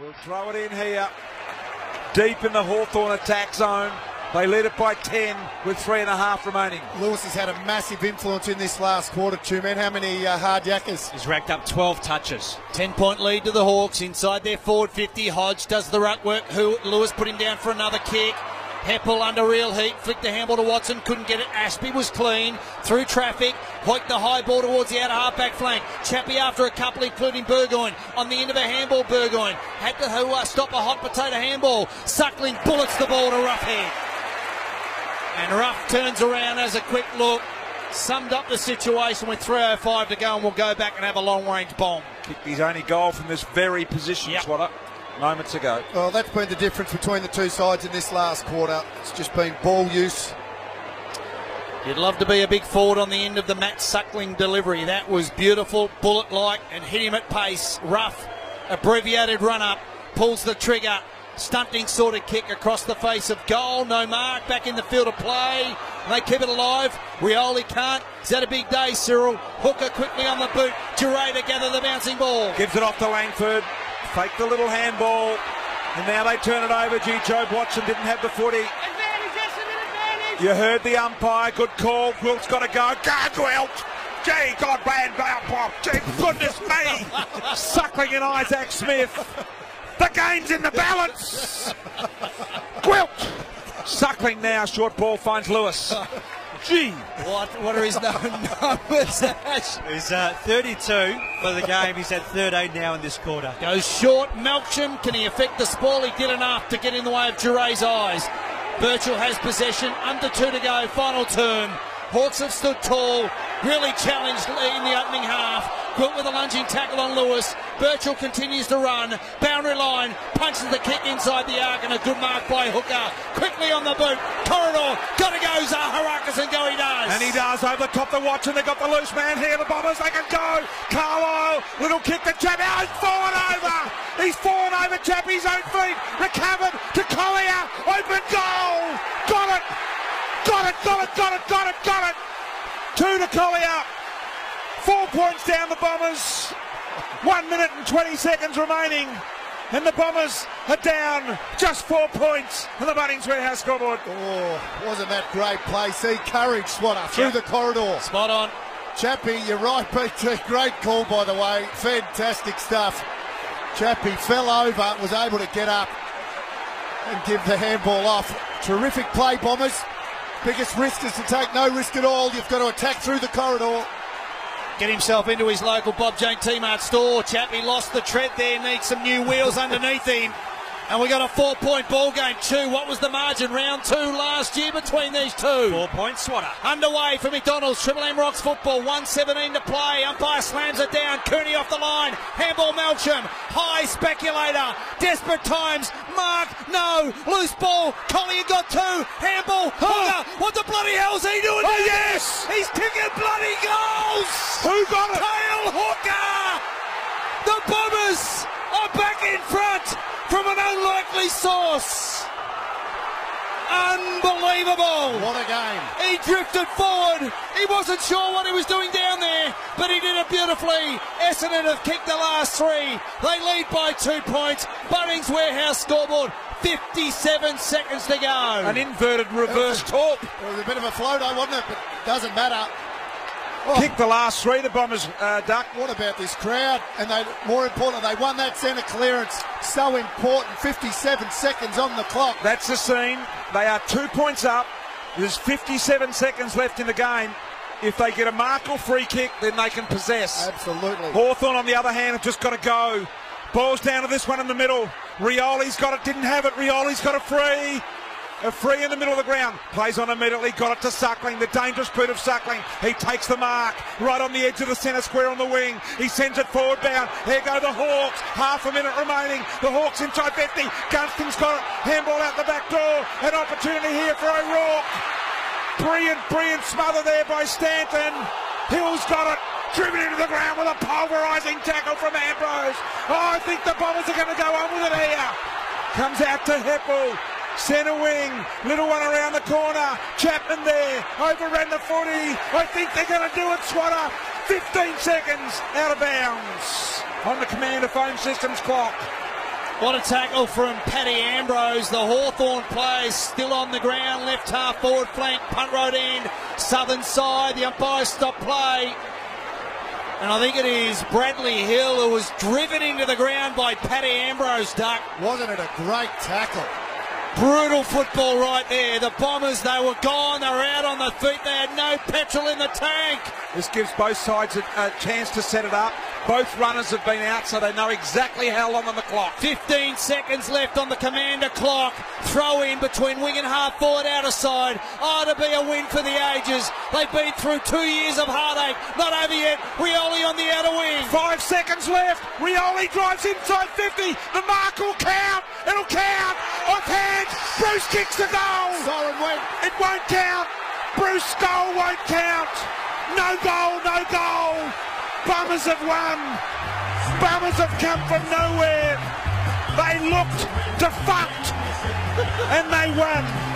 We'll throw it in here. Deep in the Hawthorn attack zone. They lead it by 10 with three and a half remaining. Lewis has had a massive influence in this last quarter, two men. How many uh, hard yackers? He's racked up 12 touches. 10 point lead to the Hawks inside their forward 50. Hodge does the ruck work. Who Lewis put him down for another kick. Heppell under real heat, flicked the handball to Watson, couldn't get it. Ashby was clean through traffic, hoiked the high ball towards the outer halfback flank. Chappie after a couple, including Burgoyne on the end of a handball. Burgoyne had to uh, stop a hot potato handball. Suckling bullets the ball to Roughead. And Ruff turns around, has a quick look, summed up the situation with 3.05 to go, and we'll go back and have a long range bomb. Kicked his only goal from this very position, Yep. Swatter, moments ago. Well, that's been the difference between the two sides in this last quarter. It's just been ball use. You'd love to be a big forward on the end of the Matt Suckling delivery. That was beautiful, bullet like, and hit him at pace. Rough, abbreviated run up, pulls the trigger. Stunting sort of kick across the face of goal. No mark. Back in the field of play. And they keep it alive. Rioli can't. Is that a big day, Cyril? Hooker quickly on the boot. Duryea to gather the bouncing ball. Gives it off to Langford. Fake the little handball. And now they turn it over. Gee, Jobe Watson didn't have the footy. You heard the umpire. Good call. Quilt's got to go. Go, Quilt! Gee, God, ball pop. Gee, goodness me. Suckling and Isaac Smith. The game's in the balance. Quilt. Suckling now. Short ball finds Lewis. Gee. What, what are his numbers, Ash? He's uh, 32 for the game. He's had 13 now in this quarter. Goes short. Melksham, can he affect the spoil? He did enough to get in the way of Duryea's eyes. Birchall has possession. Under two to go. Final turn. Hawks have stood tall. Really challenged in the opening half. Quilt with a lunging tackle on Lewis. Birchall continues to run. Boundary line. Punches the kick inside the arc and a good mark by Hooker. Quickly on the boot. Corridor. Gotta go Zaharakis and go he does. And he does over top the watch, and they got the loose man here. The Bombers, they can go. Carlisle, little kick to Chappie. Oh, he's fallen over. He's fallen over Chappie's own feet. Recovered to Collier. Open goal. Got it. Got it, got it, got it, got it, got it. Two to Collier. Four points down the Bombers. One minute and 20 seconds remaining. And the Bombers are down just four points on the Bunnings Warehouse scoreboard. Oh, wasn't that great play? See courage, Swatter, through Yep. the corridor. Spot on. Chappie, you're right, BT. Great call, by the way. Fantastic stuff. Chappie fell over, was able to get up and give the handball off. Terrific play, Bombers. Biggest risk is to take no risk at all. You've got to attack through the corridor. Get himself into his local Bob Jane T-Mart store. Chappie lost the tread there, needs some new wheels underneath him. And we got a four point ball game. Two, what was the margin? Round two last year between these two. Four points, Swatter. Underway for McDonald's. Triple M Rocks football. 117 to play. Umpire slams it down. Cooney off the line. Handball Melksham. High speculator. Desperate times. Mark. No. Loose ball. Collier got two. Handball. Hooker. What the bloody hell's he doing? Oh, yes! He's kicking bloody goals. Who got it? Cale Hooker. The Bombers are back in front from an unlikely source. Unbelievable. What a game. He drifted forward. He wasn't sure what he was doing down there, but he did it beautifully. Essendon have kicked the last three. They lead by two points. Bunnings Warehouse scoreboard. 57 seconds to go. An inverted reverse torp. It was a bit of a float, though, wasn't it? But doesn't matter. Kicked the last three, the Bombers, uh, Duck. What about this crowd? And they, more important, they won that centre clearance. So important. 57 seconds on the clock. That's the scene. They are two points up. There's 57 seconds left in the game. If they get a mark or free kick, then they can possess. Absolutely. Hawthorn, on the other hand, have just got to go. Balls down to this one in the middle. Rioli's got it, didn't have it. Rioli's got a free. A free in the middle of the ground. Plays on immediately. Got it to Suckling. The dangerous boot of Suckling. He takes the mark. Right on the edge of the centre square on the wing. He sends it forward bound. Here go the Hawks. Half a minute remaining. The Hawks inside 50. Gunston's got it. Handball out the back door. An opportunity here for O'Rourke. Brilliant, brilliant smother there by Stanton. Hill's got it. Driven into the ground with a pulverising tackle from Ambrose. Oh, I think the Bombers are going to go on with it here. Comes out to Heppell. Centre wing. Little one around the corner. Chapman there. Overran the footy. I think they're going to do it, Swatter. 15 seconds out of bounds on the Commander Phone Systems clock. What a tackle from Paddy Ambrose. The Hawthorn player still on the ground. Left half forward flank, punt road end, southern side. The umpire stopped play. And I think it is Bradley Hill who was driven into the ground by Paddy Ambrose, Duck. Wasn't it a great tackle? Brutal football right there. The Bombers, they were gone. They were out on the feet. They had no petrol in the tank. This gives both sides a, a chance to set it up. Both runners have been out, so they know exactly how long on the clock. 15 seconds left on the commander clock. Throw in between wing and half forward outer side. Oh, to be a win for the ages. They've been through two years of heartache. Not over yet. Rioli on the outer wing. Five seconds left. Rioli drives inside 50. The mark will count. It'll count. Offhand. Breust kicks the goal. Siren went. It won't count. Breust goal won't count. No goal, no goal. Bombers have won. Bombers have come from nowhere. They looked defunct and they won.